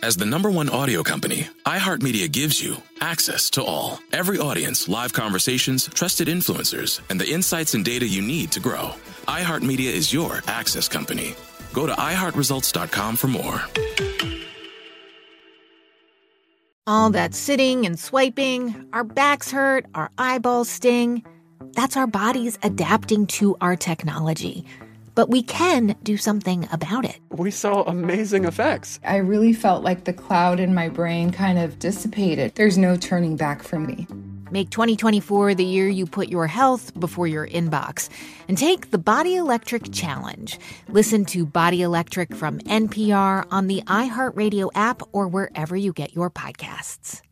As the number one audio company, iHeartMedia gives you access to all. Every audience, live conversations, trusted influencers, and the insights and data you need to grow. iHeartMedia is your access company. Go to iHeartResults.com for more. All that sitting and swiping, our backs hurt, our eyeballs sting. That's our bodies adapting to our technology. But we can do something about it. We saw amazing effects. I really felt like the cloud in my brain kind of dissipated. There's no turning back for me. Make 2024 the year you put your health before your inbox and take the Body Electric Challenge. Listen to Body Electric from NPR on the iHeartRadio app or wherever you get your podcasts.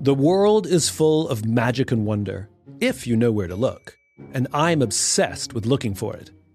The world is full of magic and wonder, if you know where to look. And I'm obsessed with looking for it.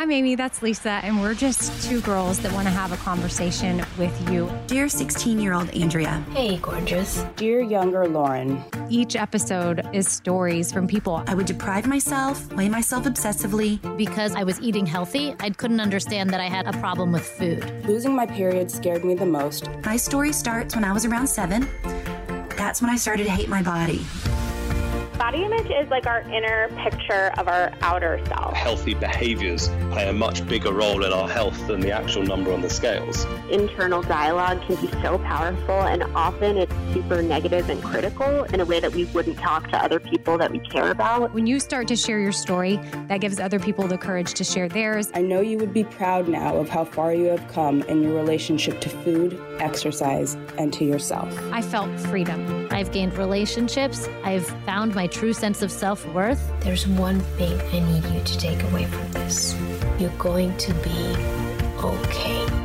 I'm Amy, that's Lisa, and we're just two girls that want to have a conversation with you. Dear 16 year old Andrea. Hey, gorgeous. Dear younger Lauren. Each episode is stories from people. I would deprive myself, weigh myself obsessively. Because I was eating healthy, I couldn't understand that I had a problem with food. Losing my period scared me the most. My story starts when I was around seven. That's when I started to hate my body. Body image is like our inner picture of our outer self. Healthy behaviors play a much bigger role in our health than the actual number on the scales. Internal dialogue can be so powerful, and often it's super negative and critical in a way that we wouldn't talk to other people that we care about. When you start to share your story, that gives other people the courage to share theirs. I know you would be proud now of how far you have come in your relationship to food, exercise, and to yourself. I felt freedom. I've gained relationships. I've found my true sense of self worth. There's one thing I need you to take away from this you're going to be okay.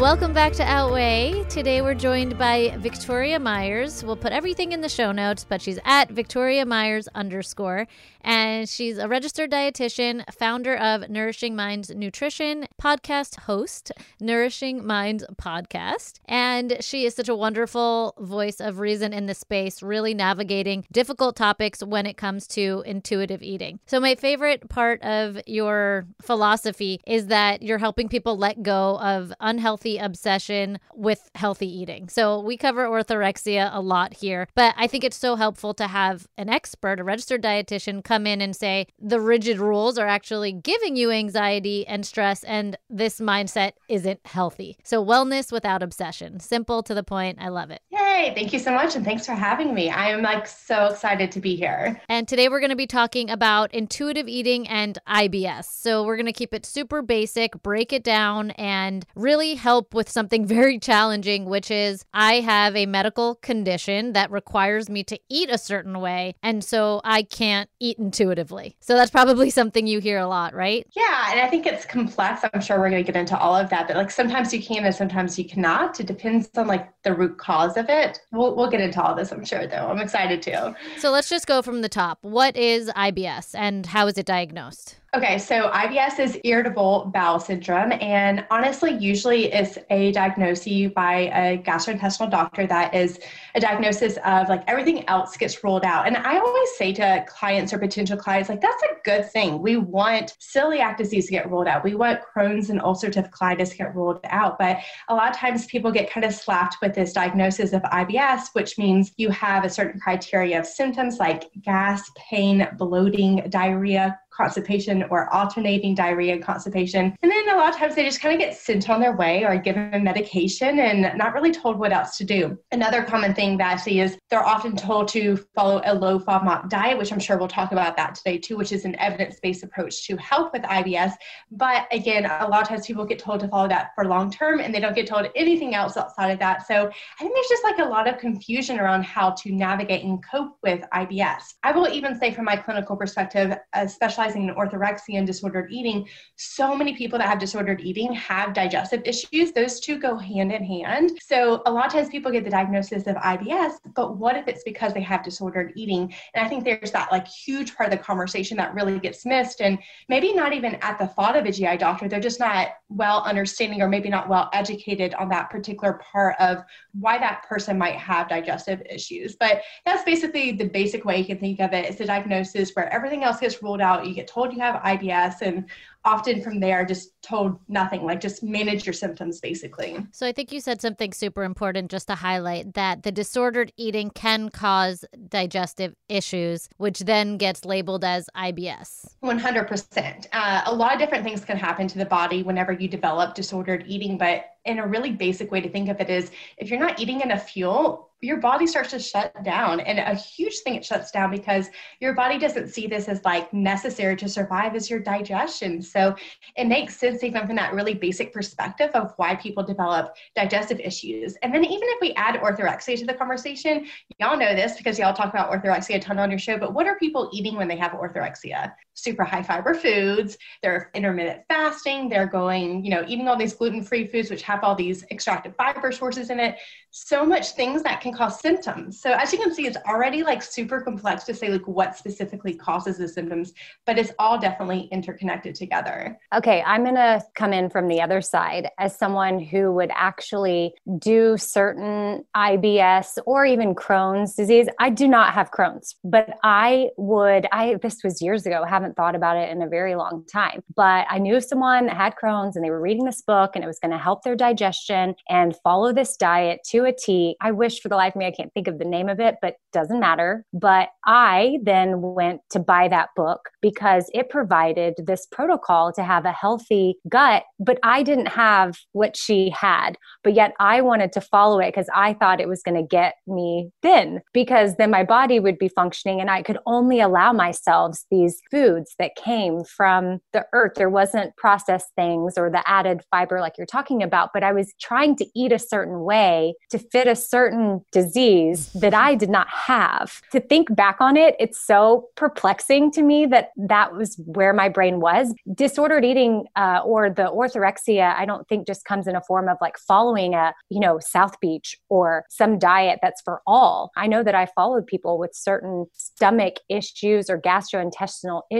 Welcome back to Outweigh. Today we're joined by Victoria Myers. We'll put everything in the show notes, but she's at Victoria Myers underscore. And she's a registered dietitian, founder of Nourishing Minds Nutrition, podcast host, Nourishing Minds Podcast. And she is such a wonderful voice of reason in the space, really navigating difficult topics when it comes to intuitive eating. So, my favorite part of your philosophy is that you're helping people let go of unhealthy obsession with healthy eating. So, we cover orthorexia a lot here, but I think it's so helpful to have an expert, a registered dietitian, come in and say the rigid rules are actually giving you anxiety and stress, and this mindset isn't healthy. So, wellness without obsession. Simple to the point. I love it. Yay. Thank you so much. And thanks for having me. I am like so excited to be here. And today we're going to be talking about intuitive eating and IBS. So, we're going to keep it super basic, break it down, and really help with something very challenging, which is I have a medical condition that requires me to eat a certain way. And so I can't eat intuitively. So that's probably something you hear a lot, right? Yeah, and I think it's complex. I'm sure we're going to get into all of that, but like sometimes you can and sometimes you cannot. It depends on like the root cause of it. We'll we'll get into all this, I'm sure though. I'm excited too. So let's just go from the top. What is IBS and how is it diagnosed? Okay, so IBS is irritable bowel syndrome, and honestly, usually it's a diagnosis by a gastrointestinal doctor that is a diagnosis of like everything else gets ruled out. And I always say to clients or potential clients, like, that's a good thing. We want celiac disease to get ruled out, we want Crohn's and ulcerative colitis to get ruled out. But a lot of times people get kind of slapped with this diagnosis of IBS, which means you have a certain criteria of symptoms like gas, pain, bloating, diarrhea, constipation or alternating diarrhea and constipation. And then a lot of times they just kind of get sent on their way or given medication and not really told what else to do. Another common thing that I see is they're often told to follow a low FODMAP diet, which I'm sure we'll talk about that today too, which is an evidence-based approach to help with IBS. But again, a lot of times people get told to follow that for long term and they don't get told anything else outside of that. So I think there's just like a lot of confusion around how to navigate and cope with IBS. I will even say from my clinical perspective, uh, specializing in orthorexia and disordered eating, so many people that have disordered eating have digestive issues. Those two go hand in hand. So a lot of times people get the diagnosis of IBS, but what if it's because they have disordered eating? And I think there's that like huge part of the conversation that really gets missed and maybe not even at the thought of a GI doctor. They're just not well understanding or maybe not well educated on that particular part of why that person might have digestive issues. But that's basically the basic way you can think of it. It's a diagnosis where everything else gets ruled out. You get told you have IBS and often from there just told nothing like just manage your symptoms basically. So i think you said something super important just to highlight that the disordered eating can cause digestive issues which then gets labeled as ibs 100% uh, a lot of different things can happen to the body whenever you develop disordered eating but in a really basic way to think of it is if you're not eating enough fuel your body starts to shut down. And a huge thing it shuts down because your body doesn't see this as like necessary to survive as your digestion so it makes sense even from that really basic perspective of why people develop digestive issues. And then even if we add orthorexia to the conversation y'all know this because y'all talk about orthorexia a ton on your show but what are people eating when they have orthorexia super high fiber foods they're intermittent fasting they're going you know eating all these gluten-free foods which have all these extracted fiber sources in it so much things that can cause symptoms. So as you can see, it's already like super complex to say like what specifically causes the symptoms, but it's all definitely interconnected together. Okay, I'm gonna come in from the other side as someone who would actually do certain IBS or even Crohn's disease. I do not have Crohn's, but I would, I this was years ago, haven't thought about it in a very long time. But I knew someone that had Crohn's and they were reading this book and it was gonna help their digestion and follow this diet to a T. I wish for the life of me I can't think of the name of it, but doesn't matter. But I then went to buy that book because it provided this protocol to have a healthy gut, but I didn't have what she had. But yet I wanted to follow it because I thought it was going to get me thin because then my body would be functioning and I could only allow myself these foods that came from the earth. There wasn't processed things or the added fiber like you're talking about, but I was trying to eat a certain way to fit a certain disease that I did not have. To think back on it, it's so perplexing to me that that was where my brain was. Disordered eating uh, or the orthorexia, I don't think just comes in a form of like following a, you know, South Beach or some diet that's for all. I know that I followed people with certain stomach issues or gastrointestinal issues,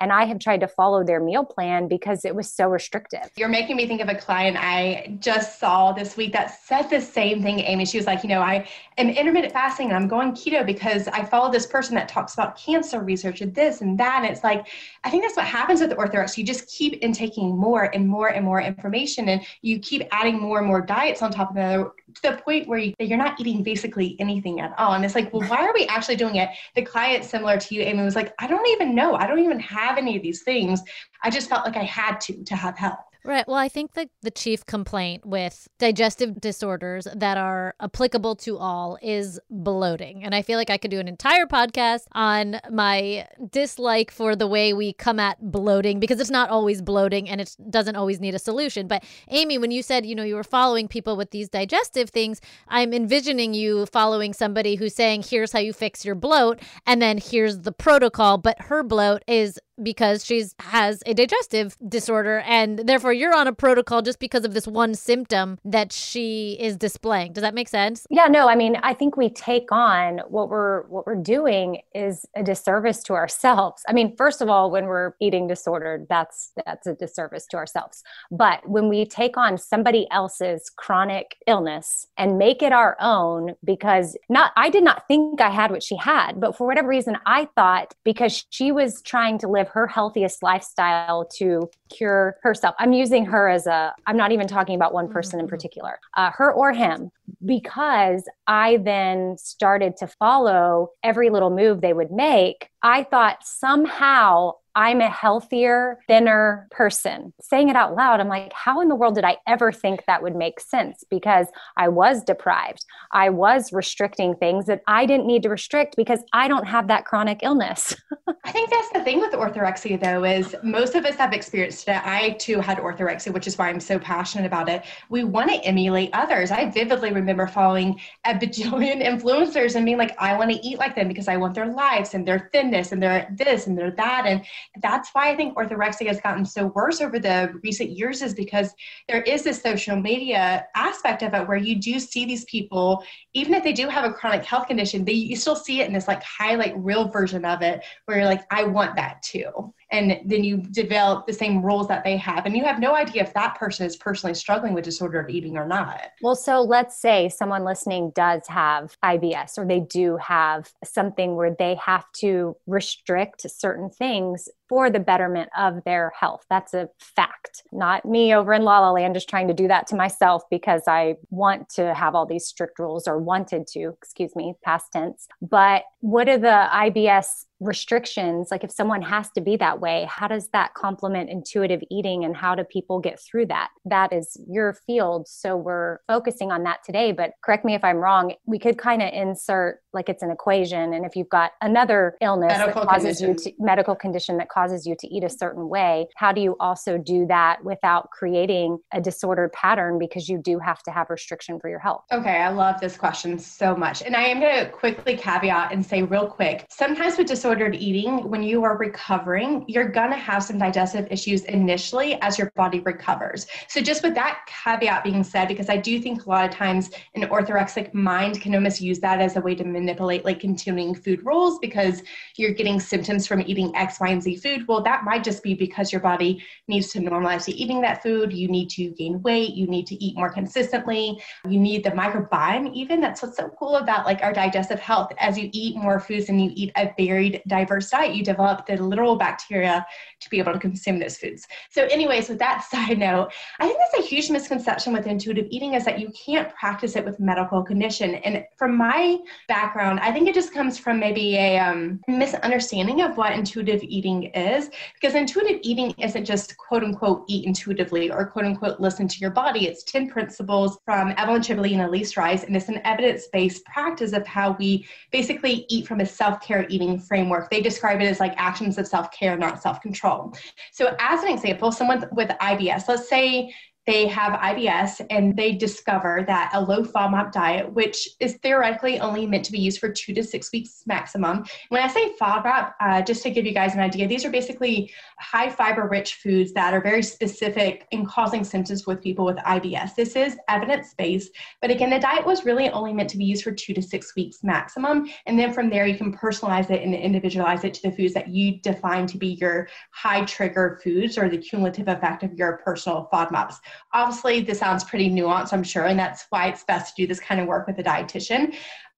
and I have tried to follow their meal plan because it was so restrictive. You're making me think of a client I just saw this week that said the same thing, Amy. She was like, you know, I am intermittent fasting and I'm going keto because I follow this person that talks about cancer research and this and that. And it's like, I think that's what happens with the orthodox. You just keep intaking more and more and more information and you keep adding more and more diets on top of the to the point where you, you're not eating basically anything at all. And it's like, well, why are we actually doing it? The client, similar to you, Amy, was like, I don't even know. I don't even have any of these things. I just felt like I had to to have health. Right. Well, I think that the chief complaint with digestive disorders that are applicable to all is bloating. And I feel like I could do an entire podcast on my dislike for the way we come at bloating because it's not always bloating and it doesn't always need a solution. But Amy, when you said, you know, you were following people with these digestive things, I'm envisioning you following somebody who's saying, here's how you fix your bloat. And then here's the protocol. But her bloat is because she's has a digestive disorder and therefore you're on a protocol just because of this one symptom that she is displaying. Does that make sense? Yeah no i mean i think we take on what we're what we're doing is a disservice to ourselves. I mean first of all when we're eating disordered that's that's a disservice to ourselves. But when we take on somebody else's chronic illness and make it our own because not i did not think i had what she had but for whatever reason i thought because she was trying to live live her healthiest lifestyle to cure herself. I'm using her as a, I'm not even talking about one person in mm-hmm. particular, uh, her or him, because I then started to follow every little move they would make. I thought somehow I'm a healthier, thinner person. Saying it out loud, I'm like, how in the world did I ever think that would make sense? Because I was deprived. I was restricting things that I didn't need to restrict because I don't have that chronic illness. I think that's the thing with orthorexia, though, is most of us have experienced it. I too had orthorexia, which is why I'm so passionate about it. We want to emulate others. I vividly remember following a bajillion influencers and being like, I want to eat like them because I want their lives and their thinness and their this and their that. And that's why I think orthorexia has gotten so worse over the recent years, is because there is this social media aspect of it where you do see these people, even if they do have a chronic health condition, they you still see it in this like highlight reel version of it where you're like, I want that too and then you develop the same rules that they have and you have no idea if that person is personally struggling with disordered eating or not. Well so let's say someone listening does have ibs or they do have something where they have to restrict certain things for the betterment of their health. That's a fact. Not me over in la la land just trying to do that to myself because i want to have all these strict rules or wanted to excuse me past tense. But what are the ibs restrictions? Like if someone has to be that way how does that complement intuitive eating and how do people get through that? That is your field. So we're focusing on that today but correct me if i'm wrong we could kind of insert like it's an equation and if you've got another illness medical that causes condition. you to medical condition that causes you to eat a certain way how do you also do that without creating a disordered pattern because you do have to have restriction for your health okay i love this question so much and i am going to quickly caveat and say real quick sometimes with disordered eating, when you are recovering, you're going to have some digestive issues initially as your body recovers. So, just with that caveat being said, because I do think a lot of times an orthorexic mind can almost use that as a way to manipulate like continuing food rules because you're getting symptoms from eating X, Y, and Z food. Well, that might just be because your body needs to normalize to eating that food. You need to gain weight. You need to eat more consistently. You need the microbiome, even. That's what's so cool about like our digestive health. As you eat more foods and you eat a varied diverse diet, you develop the literal bacteria to be able to consume those foods. So, anyways, with that side note, I think that's a huge misconception with intuitive eating is that you can't practice it with medical condition. And from my background, I think it just comes from maybe a um, misunderstanding of what intuitive eating is, because intuitive eating isn't just quote unquote eat intuitively or quote unquote listen to your body. It's 10 principles from Evelyn Tribole and Elyse Resch, and it's an evidence based practice of how we basically eat from a self care eating framework framework. They describe it as like actions of self care, not self control. So, as an example, someone with IBS, let's say they have IBS and they discover that a low FODMAP diet, which is theoretically only meant to be used for two to six weeks maximum. When I say FODMAP, uh, just to give you guys an idea, these are basically high fiber rich foods that are very specific in causing symptoms with people with IBS. This is evidence based, but again, the diet was really only meant to be used for two to six weeks maximum. And then from there, you can personalize it and individualize it to the foods that you define to be your high trigger foods or the cumulative effect of your personal FODMAPs. Obviously, this sounds pretty nuanced, I'm sure, and that's why it's best to do this kind of work with a dietitian.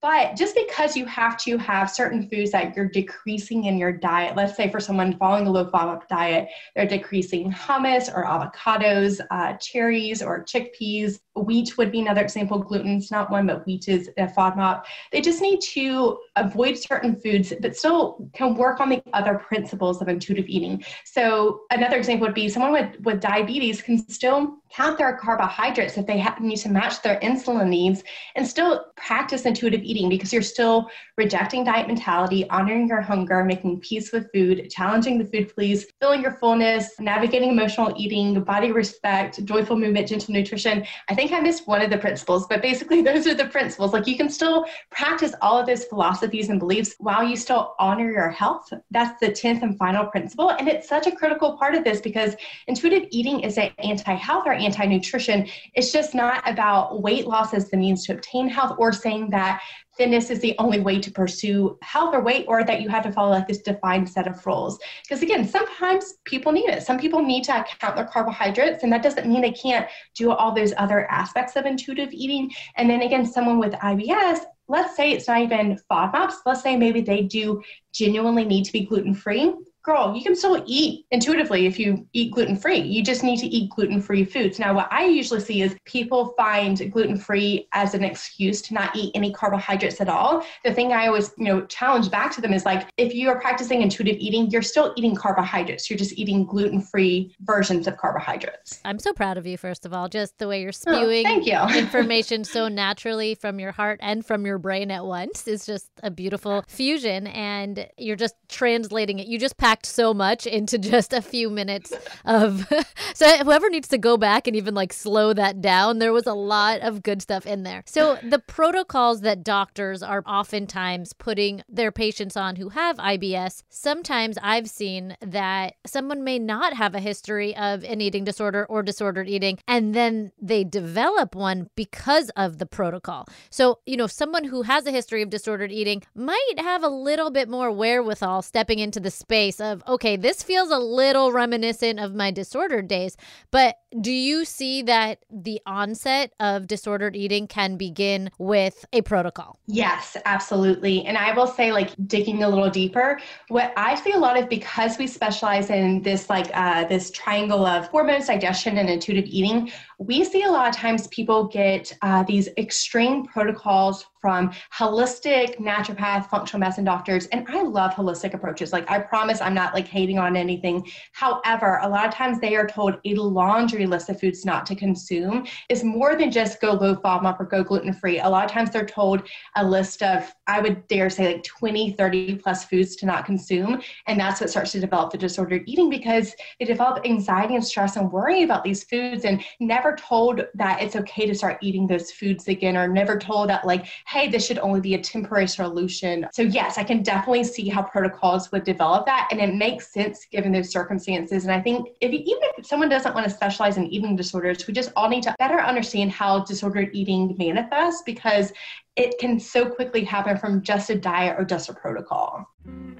But just because you have to have certain foods that you're decreasing in your diet, let's say for someone following a low FODMAP diet, they're decreasing hummus or avocados, uh, cherries or chickpeas. Wheat would be another example. Gluten's not one, but wheat is a FODMAP. They just need to avoid certain foods, but still can work on the other principles of intuitive eating. So another example would be someone with, with diabetes can still count their carbohydrates if they have, need to match their insulin needs and still practice intuitive eating because you're still rejecting diet mentality, honoring your hunger, making peace with food, challenging the food police, feeling your fullness, navigating emotional eating, body respect, joyful movement, gentle nutrition. I think I missed one of the principles, but basically those are the principles. Like you can still practice all of those philosophies and beliefs while you still honor your health. That's the 10th and final principle. And it's such a critical part of this because intuitive eating is an anti-health or anti-nutrition. It's just not about weight loss as the means to obtain health or saying that fitness is the only way to pursue health or weight or that you have to follow like this defined set of rules. Because again sometimes people need it. Some people need to count their carbohydrates and that doesn't mean they can't do all those other aspects of intuitive eating. And then again someone with ibs let's say it's not even FODMAPs, let's say maybe they do genuinely need to be gluten free, girl, you can still eat intuitively if you eat gluten free. You just need to eat gluten free foods. Now, what I usually see is people find gluten free as an excuse to not eat any carbohydrates at all. The thing I always, you know, challenge back to them is like, if you are practicing intuitive eating, you're still eating carbohydrates. You're just eating gluten free versions of carbohydrates. I'm so proud of you, first of all, just the way you're oh, spewing oh, you. information so naturally from your heart and from your brain at once is just a beautiful fusion. And you're just translating it. You just pack packed so much into just a few minutes of so whoever needs to go back and even like slow that down there was a lot of good stuff in there. So the protocols that doctors are oftentimes putting their patients on who have IBS sometimes I've seen that someone may not have a history of an eating disorder or disordered eating and then they develop one because of the protocol. So you know someone who has a history of disordered eating might have a little bit more wherewithal stepping into the space of, okay, this feels a little reminiscent of my disordered days. But do you see that the onset of disordered eating can begin with a protocol? Yes, absolutely. And I will say, like, digging a little deeper, what I see a lot of because we specialize in this, like, uh, this triangle of hormones, digestion, and intuitive eating, we see a lot of times people get uh, these extreme protocols from holistic naturopath functional medicine doctors and i love holistic approaches. Like i promise i'm not like hating on anything. However a lot of times they are told a laundry list of foods not to consume is more than just go low FODMAP or go gluten free a lot of times they're told a list of i would dare say like 20 30 plus foods to not consume and that's what starts to develop the disordered eating because they develop anxiety and stress and worry about these foods and never never told that it's okay to start eating those foods again or never told that like hey this should only be a temporary solution. So yes i can definitely see how protocols would develop that and it makes sense given those circumstances. And i think if you, even if someone doesn't want to specialize in eating disorders we just all need to better understand how disordered eating manifests because it can so quickly happen from just a diet or just a protocol.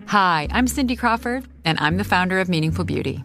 Hi i'm cindy crawford and i'm the founder of meaningful beauty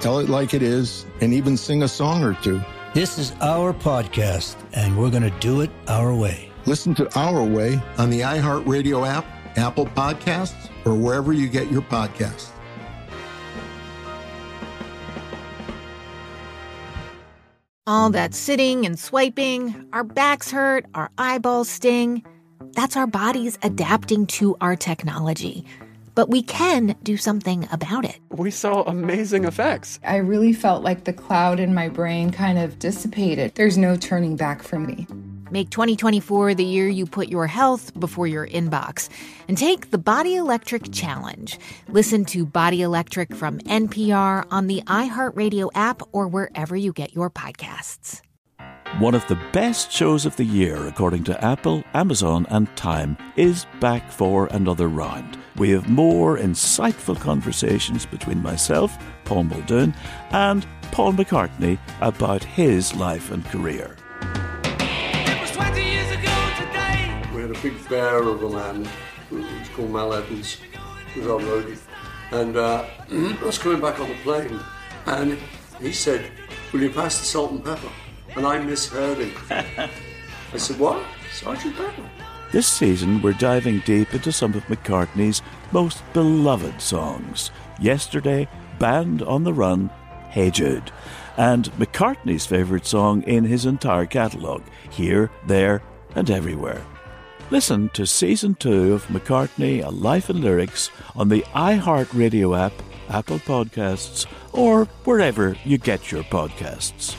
tell it like it is, and even sing a song or two. This is our podcast, and we're going to do it our way. Listen to Our Way on the iHeartRadio app, Apple Podcasts, or wherever you get your podcasts. All that sitting and swiping, our backs hurt, our eyeballs sting. That's our bodies adapting to our technology but we can do something about it. We saw amazing effects. I really felt like the cloud in my brain kind of dissipated. There's no turning back for me. Make 2024 the year you put your health before your inbox and take the Body Electric Challenge. Listen to Body Electric from NPR on the iHeartRadio app or wherever you get your podcasts. One of the best shows of the year, according to Apple, Amazon, and Time, is back for another round. We have more insightful conversations between myself, Paul Muldoon, and Paul McCartney about his life and career. We had a big bear of a man, who was called Mal Evans, who was our roadie. And uh, I was coming back on the plane, and he said, Will you pass the salt and pepper? and I misheard him. I said, What? Sergeant Pepper? This season, we're diving deep into some of McCartney's most beloved songs. Yesterday, Band on the Run, Hey Jude, and McCartney's favourite song in his entire catalogue Here, There, and Everywhere. Listen to season two of McCartney A Life in Lyrics on the iHeartRadio app, Apple Podcasts, or wherever you get your podcasts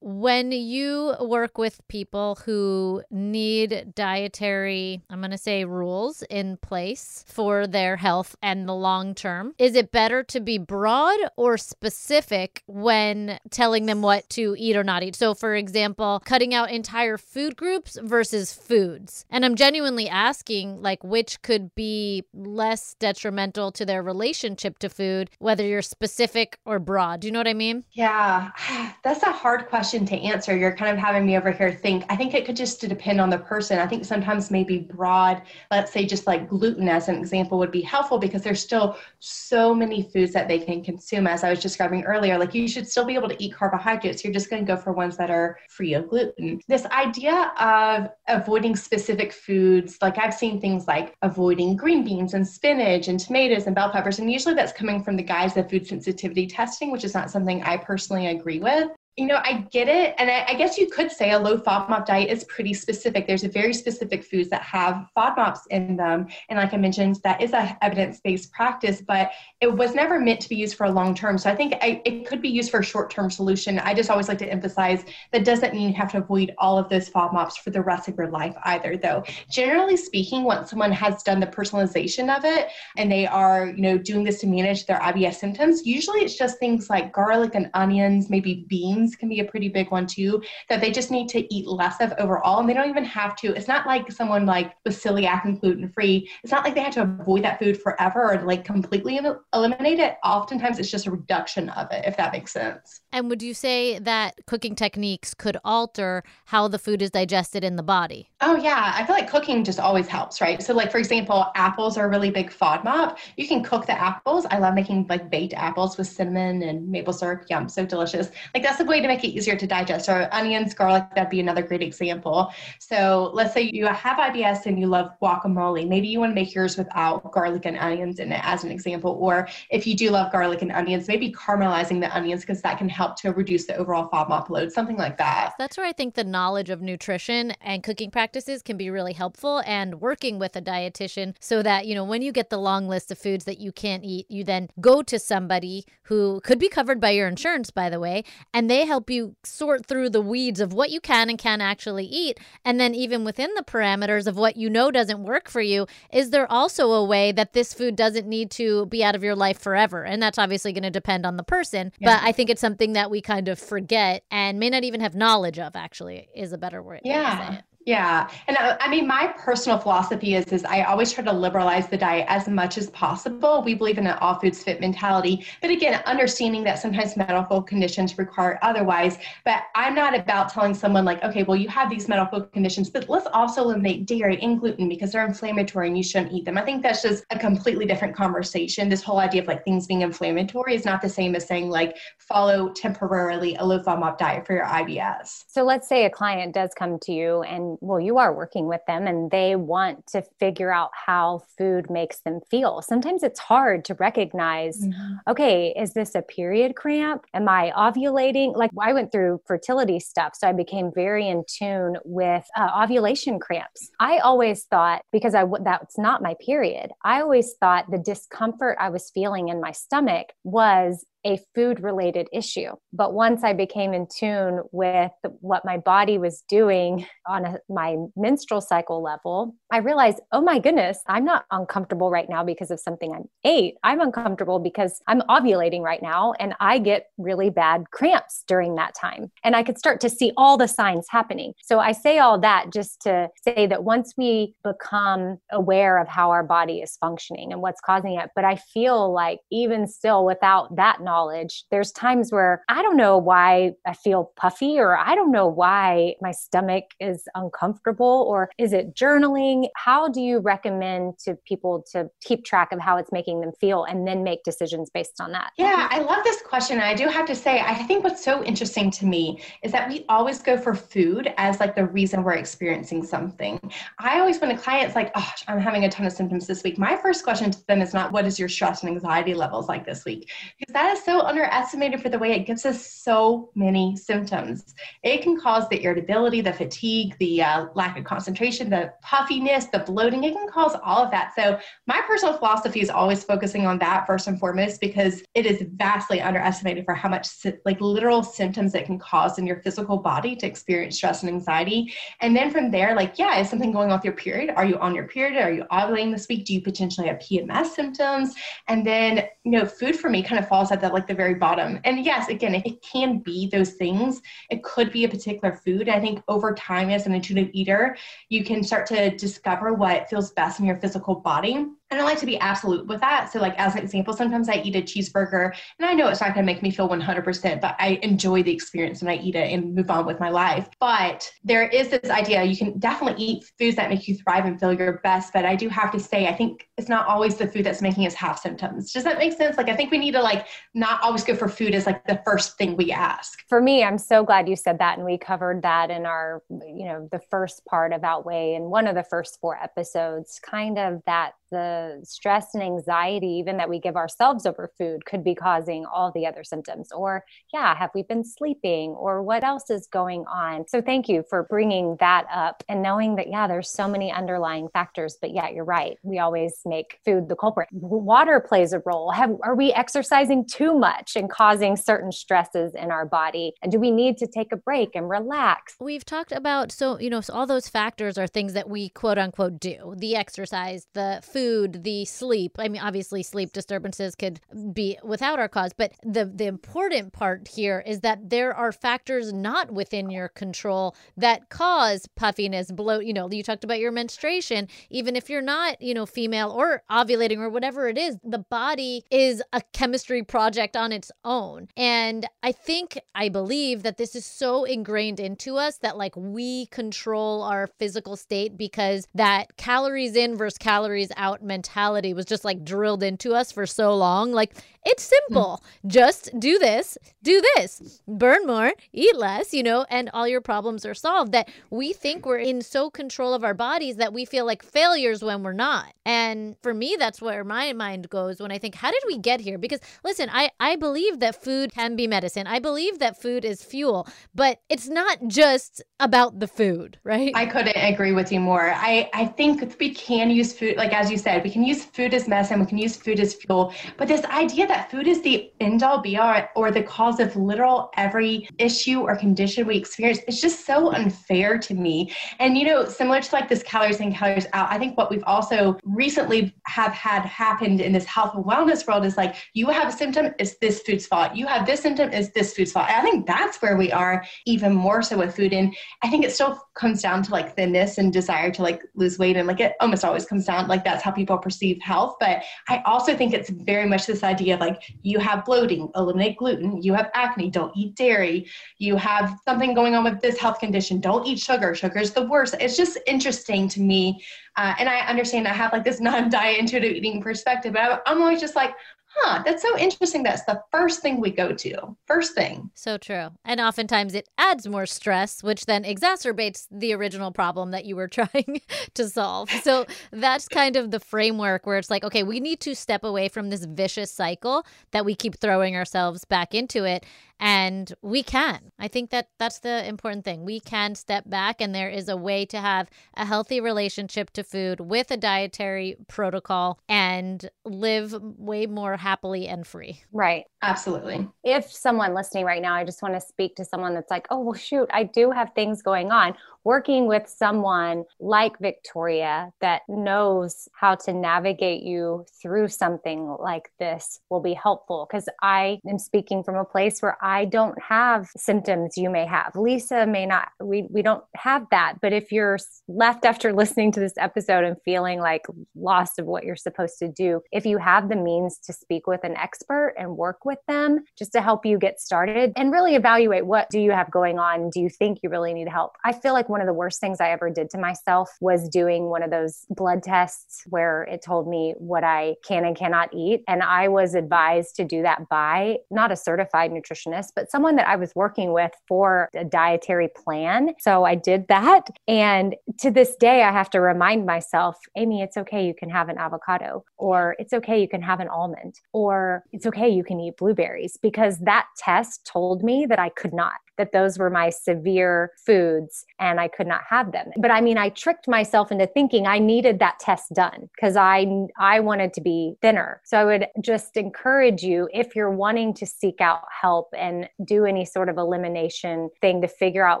when you work with people who need dietary, I'm going to say rules in place for their health and the long term, is it better to be broad or specific when telling them what to eat or not eat? So, for example, cutting out entire food groups versus foods. And I'm genuinely asking, like, which could be less detrimental to their relationship to food, whether you're specific or broad. Do you know what I mean? Yeah, that's a hard question question to answer. You're kind of having me over here think. I think it could just depend on the person. I think sometimes maybe broad, let's say just like gluten as an example, would be helpful because there's still so many foods that they can consume. As I was describing earlier, like you should still be able to eat carbohydrates. You're just going to go for ones that are free of gluten. This idea of avoiding specific foods, like I've seen things like avoiding green beans and spinach and tomatoes and bell peppers. And usually that's coming from the guise of food sensitivity testing, which is not something I personally agree with you know, I get it. And I, I, guess you could say a low FODMAP diet is pretty specific. There's a very specific foods that have FODMAPs in them. And like I mentioned, that is a evidence-based practice, but it was never meant to be used for a long term. So I think I, it could be used for a short-term solution. I just always like to emphasize that doesn't mean you have to avoid all of those FODMAPs for the rest of your life either, though. Generally speaking, once someone has done the personalization of it and they are, you know, doing this to manage their IBS symptoms, usually it's just things like garlic and onions, maybe beans can be a pretty big one too, that they just need to eat less of overall. And they don't even have to, it's not like someone like with celiac and gluten free, it's not like they have to avoid that food forever or like completely eliminate it. Oftentimes it's just a reduction of it, if that makes sense. And would you say that cooking techniques could alter how the food is digested in the body? Oh, yeah. I feel like cooking just always helps, right? So, like, for example, apples are a really big FODMAP. You can cook the apples. I love making like baked apples with cinnamon and maple syrup. Yum, so delicious. Like, that's a way to make it easier to digest. Or onions, garlic, that'd be another great example. So, let's say you have IBS and you love guacamole. Maybe you want to make yours without garlic and onions in it, as an example. Or if you do love garlic and onions, maybe caramelizing the onions because that can help help to reduce the overall FODMAP load, something like that. That's where I think the knowledge of nutrition and cooking practices can be really helpful and working with a dietitian so that, you know, when you get the long list of foods that you can't eat, you then go to somebody who could be covered by your insurance, by the way, and they help you sort through the weeds of what you can and can actually eat. And then, even within the parameters of what you know doesn't work for you, is there also a way that this food doesn't need to be out of your life forever? And that's obviously going to depend on the person. Yeah. But I think it's something that we kind of forget and may not even have knowledge of, actually, is a better word. Yeah. Yeah. And I, uh, I, mean, my personal philosophy is, is I always try to liberalize the diet as much as possible. We believe in an all foods fit mentality. But again, understanding that sometimes medical conditions require otherwise. But I'm not about telling someone like, okay, well, you have these medical conditions, but let's also eliminate dairy and gluten because they're inflammatory and you shouldn't eat them. I think that's just a completely different conversation. This whole idea of like things being inflammatory is not the same as saying like follow temporarily a low FODMAP diet for your IBS. So let's say a client does come to you and well you are working with them and they want to figure out how food makes them feel. Sometimes it's hard to recognize mm-hmm. okay is this a period cramp? Am i ovulating? Like i went through fertility stuff so i became very in tune with uh, ovulation cramps. I always thought because i that's not my period i always thought the discomfort i was feeling in my stomach was a food related issue. But once I became in tune with what my body was doing on a, my menstrual cycle level, I realized, oh my goodness, I'm not uncomfortable right now because of something I ate. I'm uncomfortable because I'm ovulating right now and I get really bad cramps during that time. And I could start to see all the signs happening. So I say all that just to say that once we become aware of how our body is functioning and what's causing it, but I feel like even still without that knowledge, knowledge. There's times where I don't know why I feel puffy or I don't know why my stomach is uncomfortable or is it journaling? How do you recommend to people to keep track of how it's making them feel and then make decisions based on that? Yeah, I love this question. I do have to say, I think what's so interesting to me is that we always go for food as like the reason we're experiencing something. I always, when a client's like, oh, I'm having a ton of symptoms this week, my first question to them is not, what is your stress and anxiety levels like this week? Because that is so underestimated for the way it gives us so many symptoms. It can cause the irritability, the fatigue, the uh, lack of concentration, the puffiness, the bloating. It can cause all of that. So, my personal philosophy is always focusing on that first and foremost because it is vastly underestimated for how much like literal symptoms it can cause in your physical body to experience stress and anxiety. And then from there, like, yeah, is something going on with your period? Are you on your period? Are you ovulating this week? Do you potentially have PMS symptoms? And then, you know, food for me kind of falls at the like the very bottom. And yes, again, it, it can be those things. It could be a particular food. I think over time as an intuitive eater, you can start to discover what feels best in your physical body I don't like to be absolute with that. So, like as an example, sometimes I eat a cheeseburger, and I know it's not going to make me feel 100%, but I enjoy the experience when I eat it and move on with my life. But there is this idea you can definitely eat foods that make you thrive and feel your best. But I do have to say, I think it's not always the food that's making us have symptoms. Does that make sense? Like, I think we need to like not always go for food as like the first thing we ask. For me, I'm so glad you said that, and we covered that in our, you know, the first part of Outweigh and one of the first four episodes. Kind of that the stress and anxiety even that we give ourselves over food could be causing all the other symptoms or yeah have we been sleeping or what else is going on? So thank you for bringing that up and knowing that yeah there's so many underlying factors but yeah you're right. We always make food the culprit. Water plays a role. Have are we exercising too much and causing certain stresses in our body? And do we need to take a break and relax? We've talked about so you know so all those factors are things that we quote unquote do the exercise the food food, the sleep. I mean, obviously, sleep disturbances could be without our cause, but the the important part here is that there are factors not within your control that cause puffiness, bloat. You know, you talked about your menstruation. Even if you're not, you know, female or ovulating or whatever it is, the body is a chemistry project on its own. And I think I believe that this is so ingrained into us that like we control our physical state because that calories in versus calories out out mentality was just like drilled into us for so long. Like, it's simple. Just do this, do this, burn more, eat less, you know, and all your problems are solved. That we think we're in so control of our bodies that we feel like failures when we're not. And for me, that's where my mind goes when I think, how did we get here? Because listen, I, I believe that food can be medicine. I believe that food is fuel, but it's not just about the food, right? I couldn't agree with you more. I, I think we can use food, like as you said, we can use food as medicine, we can use food as fuel, but this idea that food is the end all be all or the cause of literal every issue or condition we experience it's just so unfair to me. And you know similar to like this calories in calories out i think what we've also recently have had happened in this health and wellness world is like you have a symptom it's this food's fault. You have this symptom it's this food's fault. And i think that's where we are even more so with food. And i think it still comes down to like thinness and desire to like lose weight. And like it almost always comes down like that's how people perceive health. But i also think it's very much this idea like you have bloating, eliminate gluten. You have acne, don't eat dairy. You have something going on with this health condition, don't eat sugar. Sugar is the worst. It's just interesting to me. Uh, and I understand I have like this non diet intuitive eating perspective, but I'm always just like, huh, that's so interesting. That's the first thing we go to. First thing. So true. And oftentimes it adds more stress, which then exacerbates the original problem that you were trying to solve. So that's kind of the framework where it's like, okay, we need to step away from this vicious cycle that we keep throwing ourselves back into it and we can. I think that that's the important thing. We can step back and there is a way to have a healthy relationship to food with a dietary protocol and live way more happily and free. Right. Absolutely. If someone listening right now i just want to speak to someone that's like oh well shoot i do have things going on working with someone like Victoria that knows how to navigate you through something like this will be helpful because I am speaking from a place where I don't have symptoms you may have. Lisa may not, we, we don't have that. But if you're left after listening to this episode and feeling like lost of what you're supposed to do, if you have the means to speak with an expert and work with them just to help you get started and really evaluate what do you have going on? Do you think you really need help? I feel like one of the worst things I ever did to myself was doing one of those blood tests where it told me what I can and cannot eat. And I was advised to do that by not a certified nutritionist, but someone that I was working with for a dietary plan. So I did that. And to this day, I have to remind myself, Amy, it's okay. You can have an avocado, or it's okay. You can have an almond, or it's okay. You can eat blueberries because that test told me that I could not that those were my severe foods and I could not have them. But I mean, I tricked myself into thinking I needed that test done because I I wanted to be thinner. So I would just encourage you if you're wanting to seek out help and do any sort of elimination thing to figure out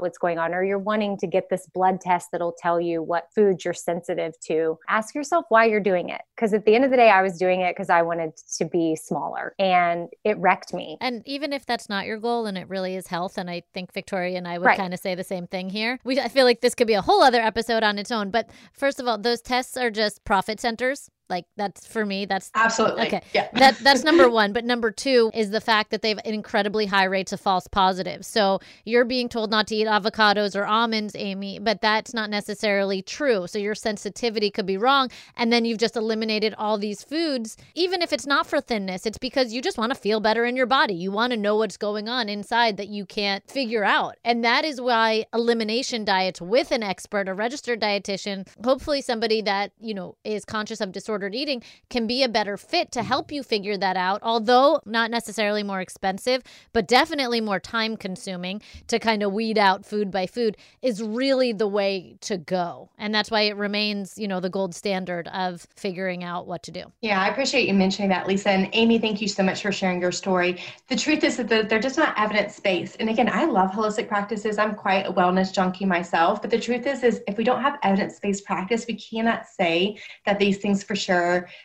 what's going on or you're wanting to get this blood test that'll tell you what foods you're sensitive to, ask yourself why you're doing it. Because at the end of the day, I was doing it because I wanted to be smaller and it wrecked me. And even if that's not your goal and it really is health, and I think Victoria and I would Right. kind of say the same thing here. We I feel like this could be a whole other episode on its own. But first of all, those tests are just profit centers. Like that's for me. That's Absolutely. okay. Yeah. That that's number one. But number two is the fact that they have incredibly high rates of false positives. So you're being told not to eat avocados or almonds, Amy, but that's not necessarily true. So your sensitivity could be wrong, and then you've just eliminated all these foods. Even if it's not for thinness, it's because you just want to feel better in your body. You want to know what's going on inside that you can't figure out, and that is why elimination diets with an expert, a registered dietitian, hopefully somebody that you know is conscious of disordered eating, can be a better fit to help you figure that out. Although not necessarily more expensive, but definitely more time consuming to kind of weed out food by food is really the way to go, and that's why it remains you know the gold standard of figuring out what to do. Yeah, I appreciate you mentioning that, Lisa. And Amy, thank you so much for sharing your story. The truth is that they're just not evidence based. And again, I love holistic practices. I'm quite a wellness junkie myself. But the truth is, is if we don't have evidence based practice, we cannot say that these things for sure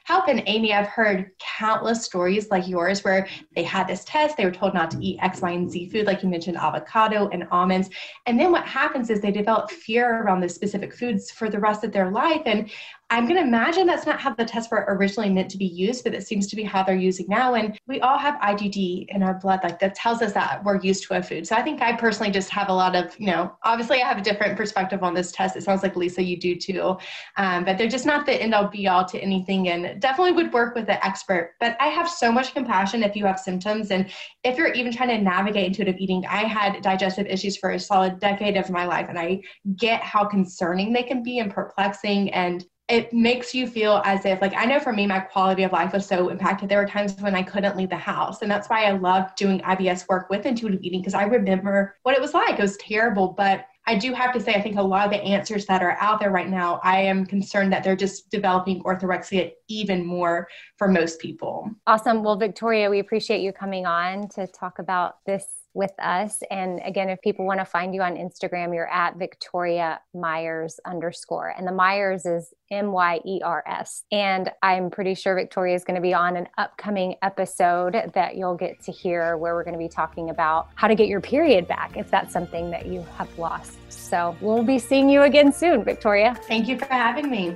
help. And Amy, I've heard countless stories like yours where they had this test, they were told not to eat X, Y, and Z food, like you mentioned, avocado and almonds. And then what happens is they develop fear around the specific foods for the rest of their life. And I'm going to imagine that's not how the tests were originally meant to be used, but it seems to be how they're using now. And we all have IgG in our blood, like that tells us that we're used to a food. So I think I personally just have a lot of, you know, obviously I have a different perspective on this test. It sounds like Lisa, you do too. Um, but they're just not the end all be all to anything and definitely would work with an expert. But I have so much compassion if you have symptoms. And if you're even trying to navigate intuitive eating, I had digestive issues for a solid decade of my life. And I get how concerning they can be and perplexing and it makes you feel as if like i know for me my quality of life was so impacted. There were times when i couldn't leave the house and that's why i love doing ibs work with intuitive eating because i remember what it was like. It was terrible but i do have to say i think a lot of the answers that are out there right now i am concerned that they're just developing orthorexia even more for most people. Awesome. Well, Victoria, we appreciate you coming on to talk about this with us. And again, if people want to find you on Instagram, you're at Victoria Myers underscore. And the Myers is M Y E R S. And I'm pretty sure Victoria is going to be on an upcoming episode that you'll get to hear where we're going to be talking about how to get your period back if that's something that you have lost. So we'll be seeing you again soon, Victoria. Thank you for having me.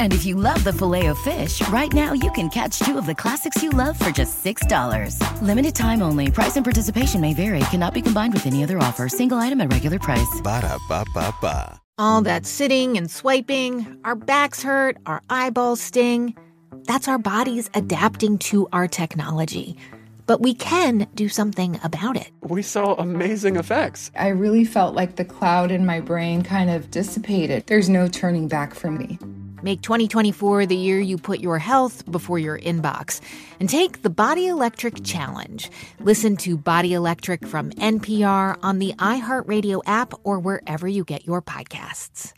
And if you love the Filet-O-Fish, right now you can catch two of the classics you love for just $6. Limited time only. Price and participation may vary. Cannot be combined with any other offer. Single item at regular price. Ba da ba ba ba. All that sitting and swiping, our backs hurt, our eyeballs sting. That's our bodies adapting to our technology. But we can do something about it. We saw amazing effects. I really felt like the cloud in my brain kind of dissipated. There's no turning back for me. Make 2024 the year you put your health before your inbox and take the Body Electric Challenge. Listen to Body Electric from NPR on the iHeartRadio app or wherever you get your podcasts.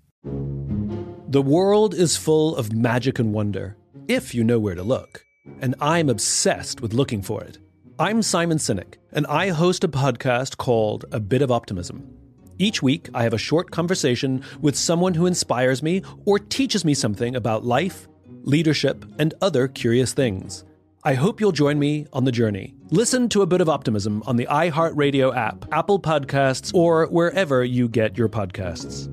The world is full of magic and wonder, if you know where to look. And I'm obsessed with looking for it. I'm Simon Sinek, and I host a podcast called A Bit of Optimism. Each week, I have a short conversation with someone who inspires me or teaches me something about life, leadership, and other curious things. I hope you'll join me on the journey. Listen to a bit of optimism on the iHeartRadio app, Apple Podcasts, or wherever you get your podcasts.